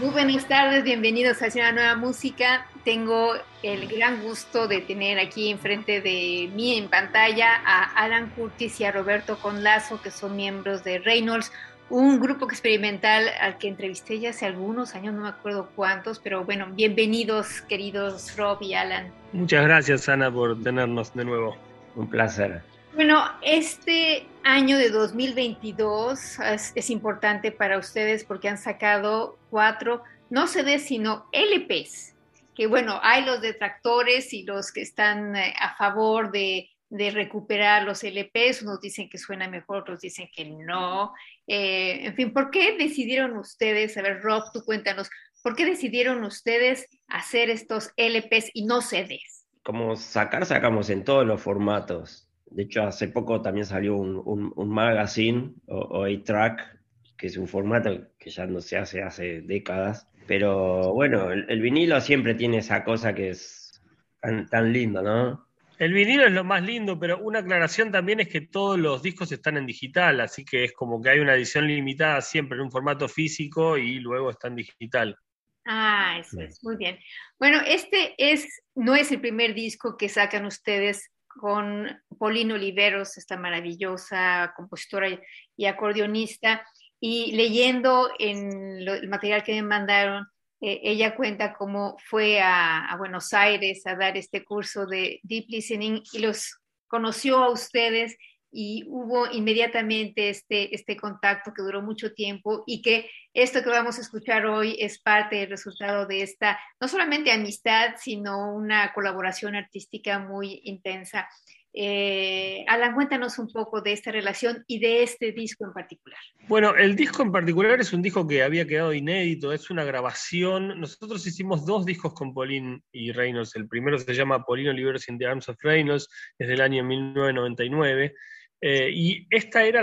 Muy buenas tardes, bienvenidos a una nueva música. Tengo el gran gusto de tener aquí enfrente de mí en pantalla a Alan Curtis y a Roberto Conlazo, que son miembros de Reynolds, un grupo experimental al que entrevisté ya hace algunos años, no me acuerdo cuántos, pero bueno, bienvenidos queridos Rob y Alan. Muchas gracias Ana por tenernos de nuevo. Un placer. Bueno, este año de 2022 es, importante para ustedes porque han sacado cuatro, no CDs, sino LPs. Que bueno, hay los detractores y los que están eh, a favor de, recuperar los LPs. Unos dicen que suena mejor, otros dicen que no. Eh, en fin, ¿por qué decidieron ustedes, a ver, Rob, tú cuéntanos, ¿por qué decidieron ustedes hacer estos LPs y no CDs? Como sacar, sacamos en todos los formatos de hecho, hace poco también salió un, un, magazine o, A-Track, que es un formato que ya no se hace hace décadas. Pero bueno, el, vinilo siempre tiene esa cosa que es tan, tan lindo, ¿no? El vinilo es lo más lindo, pero una aclaración también es que todos los discos están en digital, así que es como que hay una edición limitada siempre en un formato físico y luego está en digital. Ah, eso es, muy bien. Bueno, este es, no es el primer disco que sacan ustedes con Paulina Oliveros, esta maravillosa compositora y acordeonista, y leyendo en el material que me mandaron, eh, ella cuenta cómo fue a, Buenos Aires a dar este curso de Deep Listening y los conoció a ustedes y hubo inmediatamente este, este contacto que duró mucho tiempo y que esto que vamos a escuchar hoy es parte del resultado de esta, no solamente amistad, sino una colaboración artística muy intensa. Eh, Alan, cuéntanos un poco de esta relación y de este disco en particular. Bueno, el disco en particular es un disco que había quedado inédito, es una grabación. Nosotros hicimos dos discos con Pauline y Reynolds. El primero se llama Pauline Oliveros in the Arms of Reynolds, es del año 1999. Eh, y esta era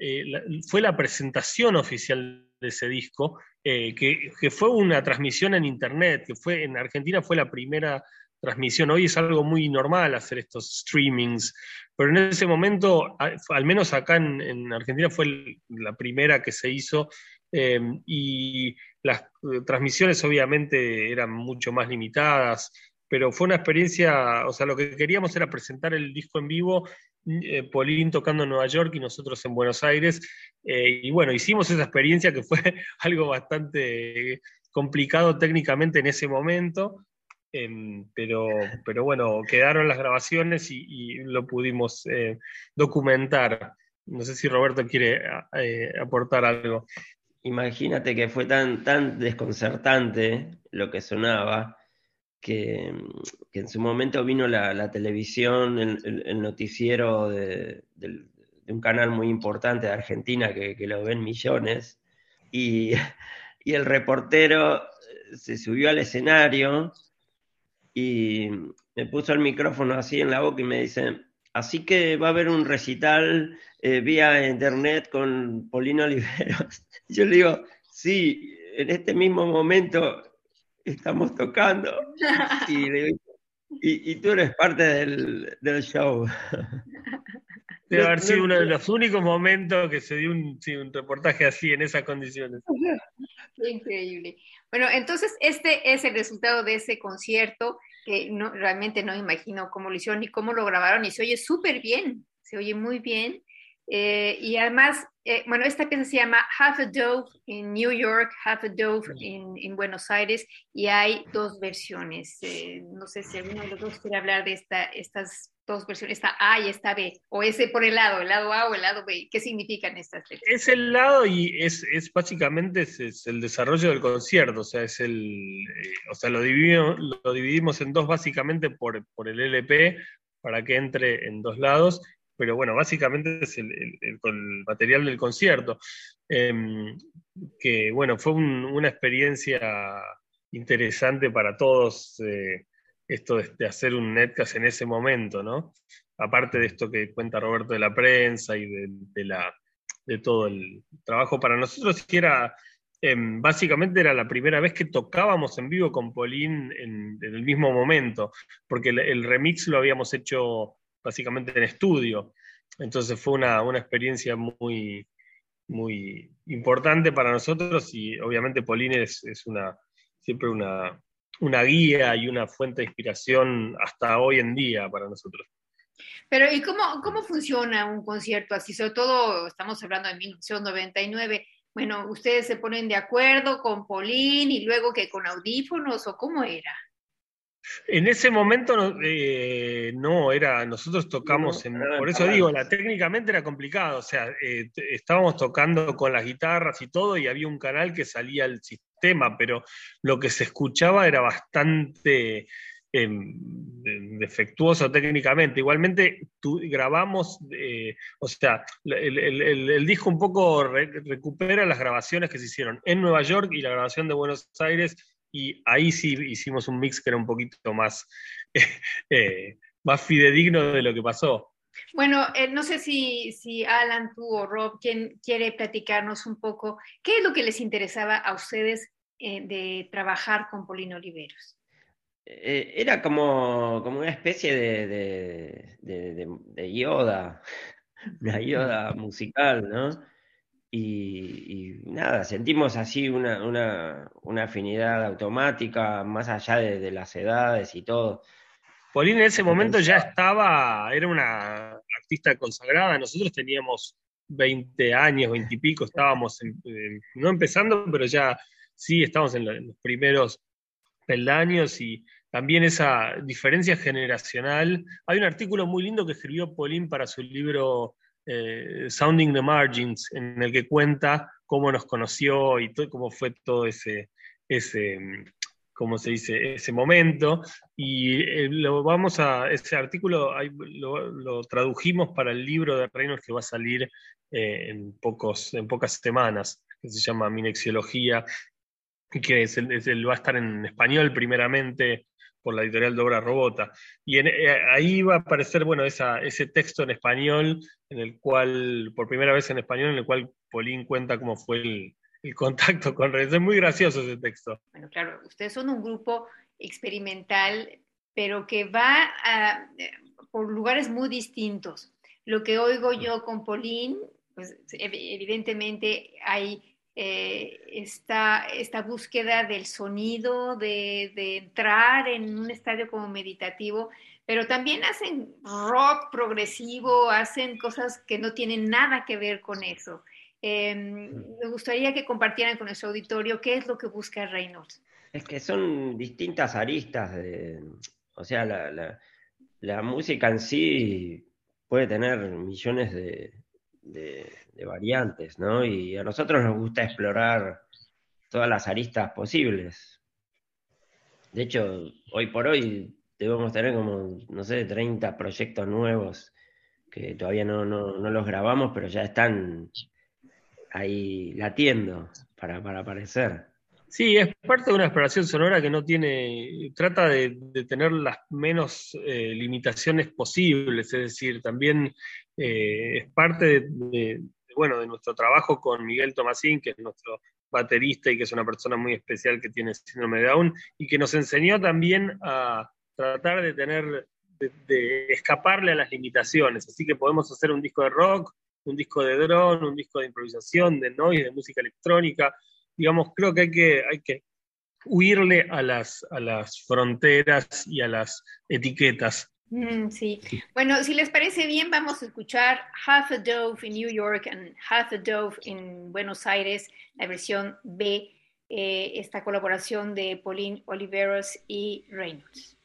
eh, la, fue la presentación oficial de ese disco, eh, que, que, fue una transmisión en internet, que fue en Argentina fue la primera transmisión. Hoy es algo muy normal hacer estos streamings, pero en ese momento, al menos acá en, Argentina, fue la primera que se hizo y las transmisiones obviamente eran mucho más limitadas, pero fue una experiencia, o sea, lo que queríamos era presentar el disco en vivo eh, Polín tocando en Nueva York y nosotros en Buenos Aires. Eh, y bueno, hicimos esa experiencia que fue algo bastante complicado técnicamente en ese momento, em, pero, pero bueno, quedaron las grabaciones y, lo pudimos eh, documentar. No sé si Roberto quiere aportar algo. Imagínate que fue tan, tan desconcertante lo que sonaba que, en su momento vino la, televisión, el, noticiero de, un canal muy importante de Argentina que, lo ven millones, y, el reportero se subió al escenario y me puso el micrófono así en la boca y me dice, así que va a haber un recital eh, vía internet con Polino Oliveros. Yo le digo, sí, en este mismo momento estamos tocando. Y, tú eres parte del, show. Debe haber sido uno de los únicos momentos que se dio un, reportaje así, en esas condiciones. Increíble. Bueno, entonces este es el resultado de ese concierto, que no, realmente no imagino cómo lo hicieron ni cómo lo grabaron, y se oye súper bien, se oye muy bien. Eh, y además, eh, bueno, esta pieza se llama Half a Dove en New York, Half a Dove en, en Buenos Aires, y hay dos versiones. Eh, no sé si alguno de los dos quiere hablar de esta, estas dos versiones, esta A y esta B, o ese por el lado, el lado A o el lado B. ¿Qué significan estas letras? Es el lado y es, es básicamente es, el desarrollo del concierto, o sea, es el, o sea, lo dividimos, lo dividimos en dos básicamente por, por el LP para que entre en dos lados pero bueno, básicamente es el, material del concierto, em, que bueno, fue una experiencia interesante para todos eh, esto de, hacer un netcast en ese momento, ¿no? Aparte de esto que cuenta Roberto de la prensa y de, la, de todo el trabajo para nosotros, era, em, básicamente era la primera vez que tocábamos en vivo con Pauline en, el mismo momento, porque el remix lo habíamos hecho básicamente en estudio. Entonces fue una, experiencia muy, muy importante para nosotros y obviamente Pauline es, una, siempre una, una guía y una fuente de inspiración hasta hoy en día para nosotros. Pero ¿y cómo, cómo funciona un concierto así? Sobre todo estamos hablando de 1999. Bueno, ¿ustedes se ponen de acuerdo con Pauline y luego que con audífonos o cómo era? En ese momento no, eh, era, nosotros tocamos, en, por eso digo, la, técnicamente era complicado, o sea, eh, estábamos tocando con las guitarras y todo y había un canal que salía al sistema, pero lo que se escuchaba era bastante em, defectuoso técnicamente. Igualmente grabamos, eh, o sea, el, disco un poco recupera las grabaciones que se hicieron en Nueva York y la grabación de Buenos Aires y ahí sí hicimos un mix que era un poquito más, eh, más fidedigno de lo que pasó. Bueno, eh, no sé si, si, Alan, tú o Rob, ¿quién quiere platicarnos un poco qué es lo que les interesaba a ustedes eh, de trabajar con Polino Oliveros. era como, como, una especie de, de, de, de Yoda, una Yoda musical, ¿no? Y, nada, sentimos así una, afinidad automática, más allá de, las edades y todo. Pauline en ese momento ya estaba, era una artista consagrada, nosotros teníamos 20 años, 20 y pico, estábamos, no empezando, pero ya sí, estábamos en, los primeros peldaños y también esa diferencia generacional. Hay un artículo muy lindo que escribió Pauline para su libro eh, Sounding the Margins, en el que cuenta cómo nos conoció y cómo fue todo ese, ese ¿cómo se dice?, ese momento. Y eh, lo vamos a, ese artículo lo, tradujimos para el libro de Reynolds que va a salir eh, en, pocos, en pocas semanas, que se llama Minexiología, que es va a estar en español primeramente por la editorial de Obra Robota. Y eh, ahí va a aparecer, bueno, ese texto en español, en el cual, por primera vez en español, en el cual Polín cuenta cómo fue el, contacto con redes. Es muy gracioso ese texto. Bueno, claro, ustedes son un grupo experimental, pero que va por lugares muy distintos. Lo que oigo yo con Polín, pues evidentemente hay eh, esta, esta, búsqueda del sonido, de, entrar en un estadio como meditativo, pero también hacen rock progresivo, hacen cosas que no tienen nada que ver con eso. Em, me gustaría que compartieran con nuestro auditorio qué es lo que busca Reynolds. Es que son distintas aristas, de, o sea, la, la, música en sí puede tener millones de, de variantes, ¿no? Y a nosotros nos gusta explorar todas las aristas posibles. De hecho, hoy por hoy debemos tener como, no sé, 30 proyectos nuevos que todavía no, los grabamos, pero ya están ahí latiendo para, aparecer. Sí, es parte de una exploración sonora que no tiene, trata de, tener las menos eh, limitaciones posibles, es decir, también eh, es parte de, bueno, de nuestro trabajo con Miguel Tomasín, que es nuestro baterista y que es una persona muy especial que tiene síndrome de Down, y que nos enseñó también a tratar de tener, de, escaparle a las limitaciones. Así que podemos hacer un disco de rock, un disco de drone, un disco de improvisación, de noise, de música electrónica. Digamos, creo que hay que, hay que huirle a las, a las fronteras y a las etiquetas Mm, sí. Bueno, si les parece bien, vamos a escuchar Half a Dove en New York and Half a Dove en Buenos Aires, la versión B, eh, esta colaboración de Pauline Oliveros y Reynolds.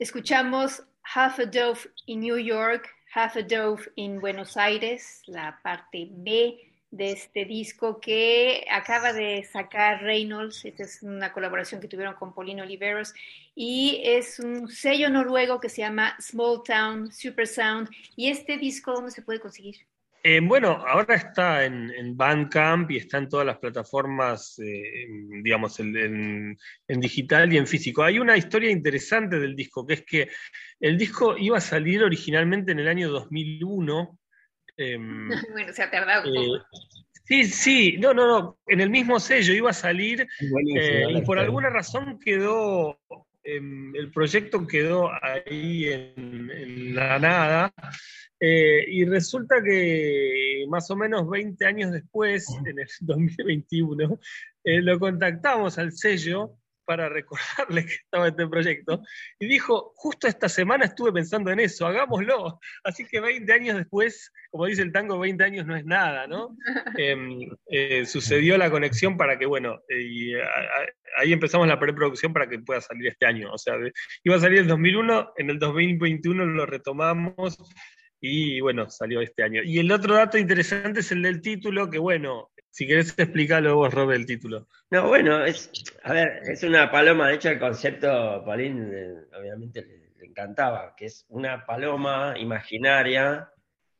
Escuchamos Half a Dove in New York, Half a Dove in Buenos Aires, la parte B de este disco que acaba de sacar Reynolds. Esta es una colaboración que tuvieron con Paulino Oliveros y es un sello noruego que se llama Small Town Super Sound. ¿Y este disco dónde se puede conseguir? Eh, bueno, ahora está en, en, Bandcamp y está en todas las plataformas, eh, digamos, en, en, digital y en físico. Hay una historia interesante del disco, que es que el disco iba a salir originalmente en el año 2001. Em, bueno, se ha tardado un poco. Eh, sí, sí, no, no, no, en el mismo sello iba a salir y por alguna razón quedó, em, el proyecto quedó ahí en la nada. Eh, y resulta que más o menos 20 años después, en el 2021, eh, lo contactamos al sello para recordarle que estaba este proyecto y dijo, justo esta semana estuve pensando en eso, hagámoslo. Así que 20 años después, como dice el tango, 20 años no es nada, ¿no? Em, eh, sucedió la conexión para que, bueno, y ahí empezamos la preproducción para que pueda salir este año. O sea, iba a salir el 2001, en el 2021 lo retomamos y bueno, salió este año. Y el otro dato interesante es el del título, que bueno, si querés explicarlo vos, Rob, el título. No, bueno, es, a ver, es una paloma, de hecho el concepto, Paulín, eh, obviamente le, encantaba, que es una paloma imaginaria,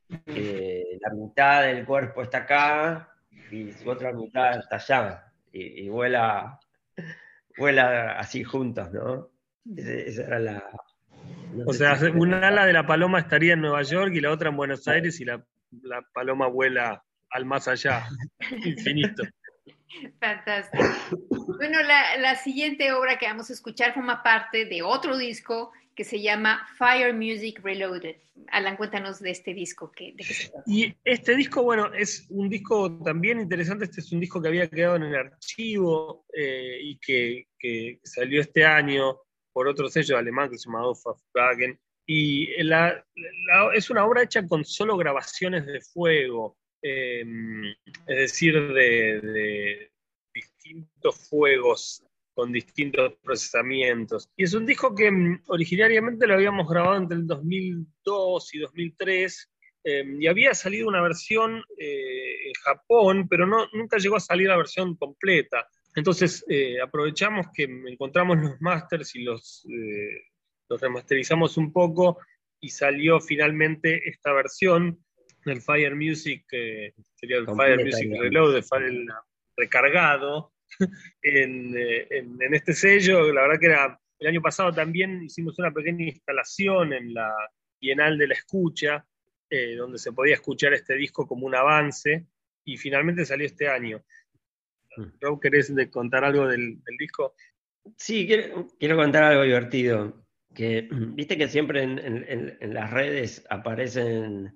la mitad del cuerpo está acá y su otra mitad está allá, y, vuela, vuela así juntos, ¿no? esa era la, o sea, un ala de la paloma estaría en Nueva York y la otra en Buenos Aires y la, paloma vuela al más allá, infinito. Fantástico. Bueno, la, siguiente obra que vamos a escuchar forma parte de otro disco que se llama Fire Music Reloaded. Alan, cuéntanos de este disco. ¿qué, y este disco, bueno, es un disco también interesante. Este es un disco que había quedado en el archivo eh, y que, que, salió este año por otro sello alemán que se llama Wagen. Y es una obra hecha con solo grabaciones de fuego, em, es decir, de, distintos fuegos con distintos procesamientos. Y es un disco que em, originariamente lo habíamos grabado entre el 2002 y 2003, em, y había salido una versión eh, en Japón, pero no, nunca llegó a salir la versión completa. Entonces eh, aprovechamos que encontramos los masters y eh, los remasterizamos un poco y salió finalmente esta versión del Fire Music, que sería el Fire Music Reload, el recargado, en, eh, en, en, este sello. La verdad que era, el año pasado también hicimos una pequeña instalación en la Bienal de la Escucha, donde se podía escuchar este disco como un avance, y finalmente salió este año. Rob, ¿querés contar algo del, disco? Sí, quiero, contar algo divertido. Que viste que siempre en, las redes aparecen,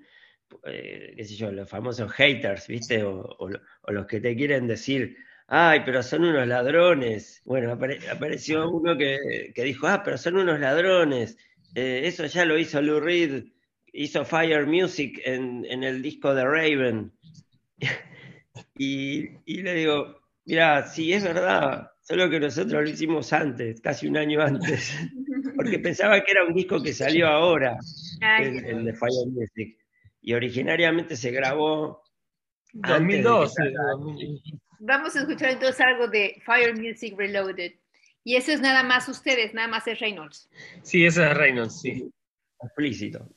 eh, qué sé yo, los famosos haters, viste, o, los que te quieren decir, ay, pero son unos ladrones. Bueno, apareció uno que, dijo, ah, pero son unos ladrones. Eh, eso ya lo hizo Lou Reed, hizo Fire Music en, el disco de Raven. y, y le digo, Mira, sí, es verdad, solo que nosotros lo hicimos antes, casi un año antes, porque pensaba que era un disco que salió ahora, el, de Fire Music, y originariamente se grabó 2012. Vamos a escuchar entonces algo de Fire Music Reloaded. Y eso es nada más ustedes, nada más es Reynolds. Sí, eso es Reynolds, sí. Explícito.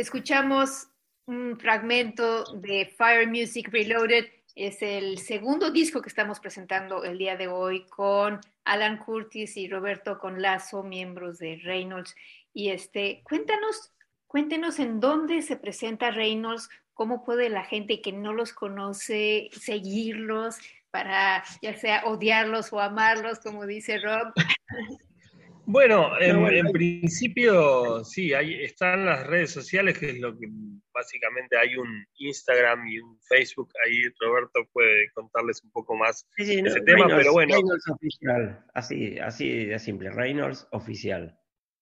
Escuchamos un fragmento de Fire Music Reloaded. Es el segundo disco que estamos presentando el día de hoy con Alan Curtis y Roberto Conlazo, miembros de Reynolds. Y este, cuéntanos, cuéntenos en dónde se presenta Reynolds, cómo puede la gente que no los conoce seguirlos para ya sea odiarlos o amarlos, como dice Rob. Bueno, en, principio sí, ahí están las redes sociales, que es lo que básicamente hay un Instagram y un Facebook. Ahí Roberto puede contarles un poco más de ese tema, pero bueno. Reynolds Oficial, así, así de simple, Reynolds Oficial.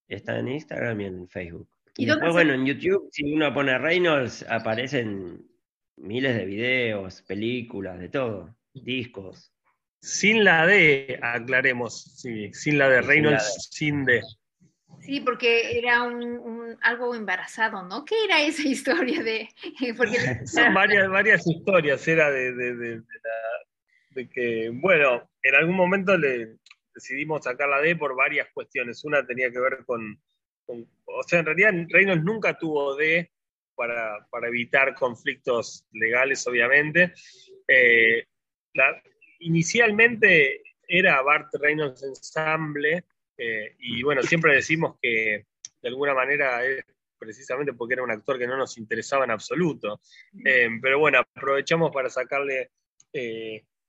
Está en Instagram y en Facebook. Y, después, bueno, en YouTube, si uno pone Reynolds, aparecen miles de videos, películas, de todo, discos. Sin la D, aclaremos, sí, sin la de Reynolds, sin D. Sí, porque era un, algo embarazado, ¿no? ¿Qué era esa historia de...? Son varias, varias historias, era de, de, de, que, bueno, en algún momento le decidimos sacar la D por varias cuestiones. Una tenía que ver con o sea, en realidad Reynolds nunca tuvo D para, evitar conflictos legales, obviamente. Eh, inicialmente era Bart Reynolds Ensemble, eh, y bueno, siempre decimos que de alguna manera es precisamente porque era un actor que no nos interesaba en absoluto. Eh, pero bueno, aprovechamos para sacarle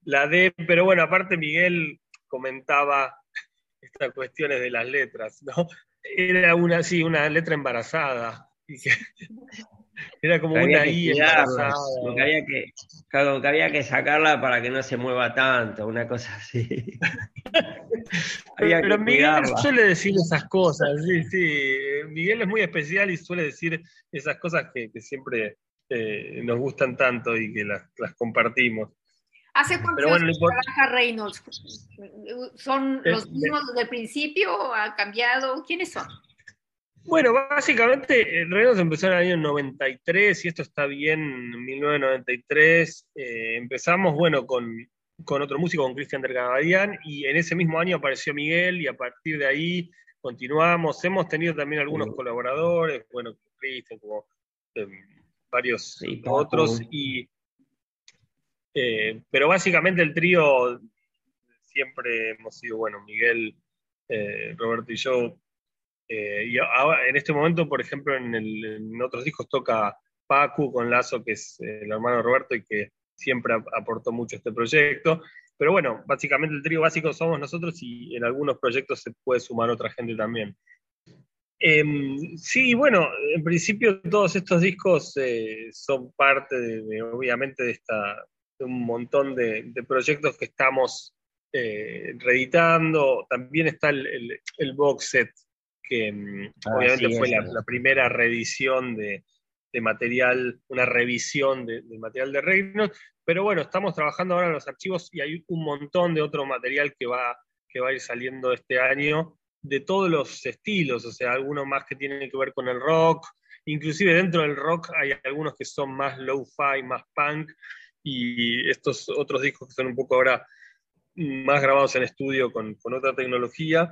la D, pero bueno, aparte Miguel comentaba estas cuestiones de las letras, ¿no? Era una, sí, una letra embarazada. Era como una I embarazada. Que había que, que había que sacarla para que no se mueva tanto, una cosa así. pero, Miguel suele decir esas cosas, sí, sí. Miguel es muy especial y suele decir esas cosas que, siempre eh, nos gustan tanto y que las, las compartimos. ¿Hace cuánto años trabaja Reynolds? ¿Son eh, los mismos desde el principio? ¿Ha cambiado? ¿Quiénes son? Bueno, básicamente eh, Reynolds empezó en el año 93 y esto está bien, en 1993. Eh, empezamos, bueno, con, otro músico, con Cristian Dergabadian, y en ese mismo año apareció Miguel y a partir de ahí continuamos. Hemos tenido también algunos colaboradores, bueno, Cristian, como varios otros, y eh, pero básicamente el trío siempre hemos sido, bueno, Miguel, eh, Roberto y yo. Eh, y en este momento, por ejemplo, en, otros discos toca Pacu con Lazo, que es el hermano de Roberto y que siempre aportó mucho a este proyecto. Pero bueno, básicamente el trío básico somos nosotros y en algunos proyectos se puede sumar otra gente también. Em, sí, bueno, en principio todos estos discos son parte de, obviamente, de esta, un montón de, proyectos que estamos eh, reeditando. También está el, box set, que mm, ah, obviamente fue la, primera reedición de, material, una revisión de, material de Reino. Pero bueno, estamos trabajando ahora en los archivos y hay un montón de otro material que va, que va a ir saliendo este año de todos los estilos, o sea, algunos más que tienen que ver con el rock, inclusive dentro del rock hay algunos que son más low-fi, más punk, y estos otros discos que son un poco ahora más grabados en estudio con, otra tecnología,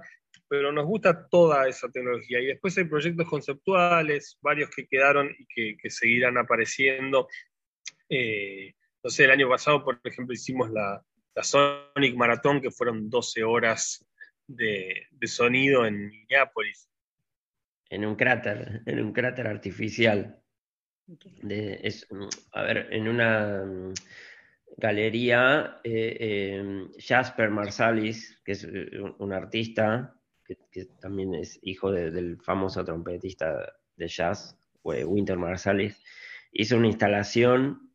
pero nos gusta toda esa tecnología. Y después hay proyectos conceptuales, varios que quedaron y que, seguirán apareciendo. Eh, no sé, el año pasado, por ejemplo, hicimos la, Sonic Marathon, que fueron 12 horas de, de, sonido en Minneapolis. En un cráter, en un cráter artificial es, a ver, en una mm, galería, eh, em, Jasper Marsalis, que es eh, un artista, que, también es hijo del famoso trompetista de jazz, Winter Marsalis, hizo una instalación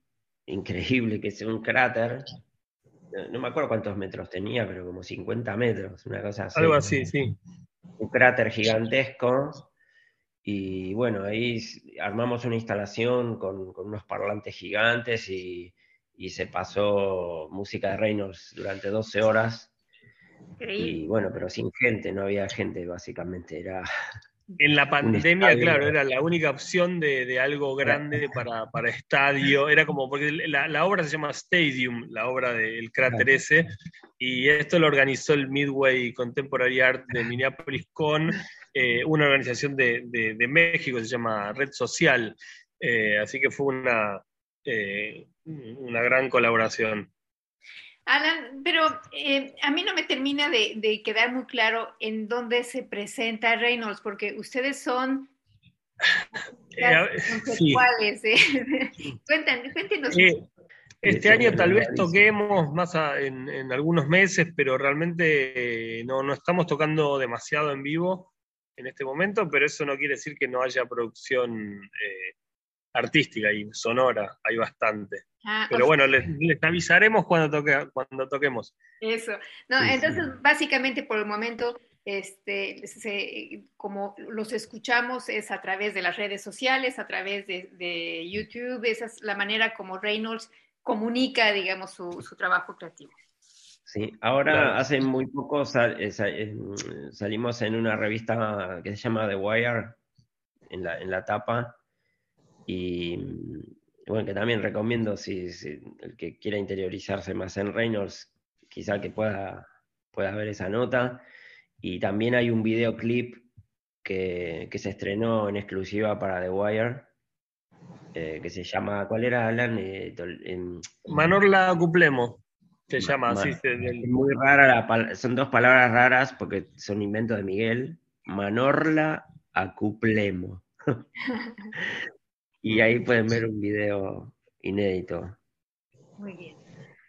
increíble, que es un cráter, no me acuerdo cuántos metros tenía, pero como 50 metros, una cosa así. Algo así, sí. Un cráter gigantesco y bueno, ahí armamos una instalación con, unos parlantes gigantes y, se pasó música de Reynolds durante 12 horas. Y bueno, pero sin gente, no había gente básicamente, era... En la pandemia, claro, era la única opción de, algo grande para, estadio. Era como, porque la, obra se llama Stadium, la obra del cráter ese, y esto lo organizó el Midway Contemporary Art de Minneapolis con eh, una organización de, de, México, se llama Red Social, eh, así que fue una, una gran colaboración. Alan, pero a mí no me termina de, quedar muy claro en dónde se presenta Reynolds, porque ustedes son conceptuales. cuéntenos. Este año tal vez toquemos más en, algunos meses, pero realmente eh, no, estamos tocando demasiado en vivo en este momento, pero eso no quiere decir que no haya producción eh, artística y sonora, hay bastante. Ah, pero bueno, les, avisaremos cuando, toque, cuando toquemos. Eso. No, entonces, básicamente por el momento, este, como los escuchamos es a través de las redes sociales, a través de, de YouTube, esa es la manera como Reynolds comunica, digamos, su, su trabajo creativo. Sí, ahora hace muy poco eh, eh, salimos en una revista que se llama The Wire, en la, en la tapa, y bueno, que también recomiendo si, el que quiera interiorizarse más en Reynolds, quizá que pueda, pueda ver esa nota. Y también hay un videoclip que, que se estrenó en exclusiva para The Wire, eh, que se llama, ¿cuál era Alan? Eh, Manorla Cuplemo, se llama así. Es muy rara, la, son dos palabras raras porque son inventos de Miguel. Manorla Acuplemo. y ahí pueden ver un video inédito. Muy bien.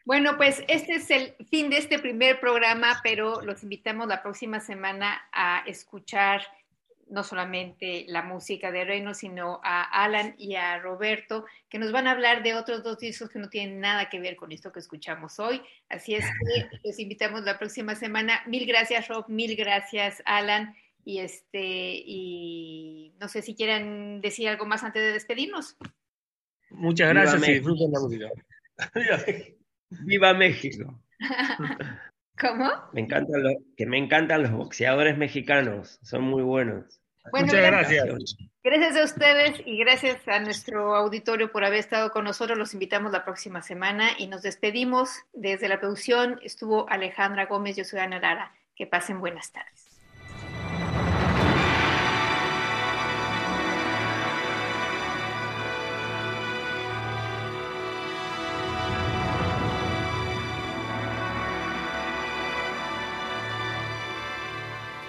Bueno, pues este es el fin de este primer programa, pero los invitamos la próxima semana a escuchar no solamente la música de Reino, sino a Alan y a Roberto, que nos van a hablar de otros dos discos que no tienen nada que ver con esto que escuchamos hoy. Así es que los invitamos la próxima semana. Mil gracias, Rob, mil gracias, Alan. Y este, y no sé si quieren decir algo más antes de despedirnos. Muchas gracias y disfruten la música. ¡Viva México! ¿Cómo? Me encantan que me encantan los boxeadores mexicanos, son muy buenos. Muchas gracias. Gracias a ustedes y gracias a nuestro auditorio por haber estado con nosotros. Los invitamos la próxima semana y nos despedimos. Desde la producción estuvo Alejandra Gómez, yo soy Ana Lara. Que pasen buenas tardes.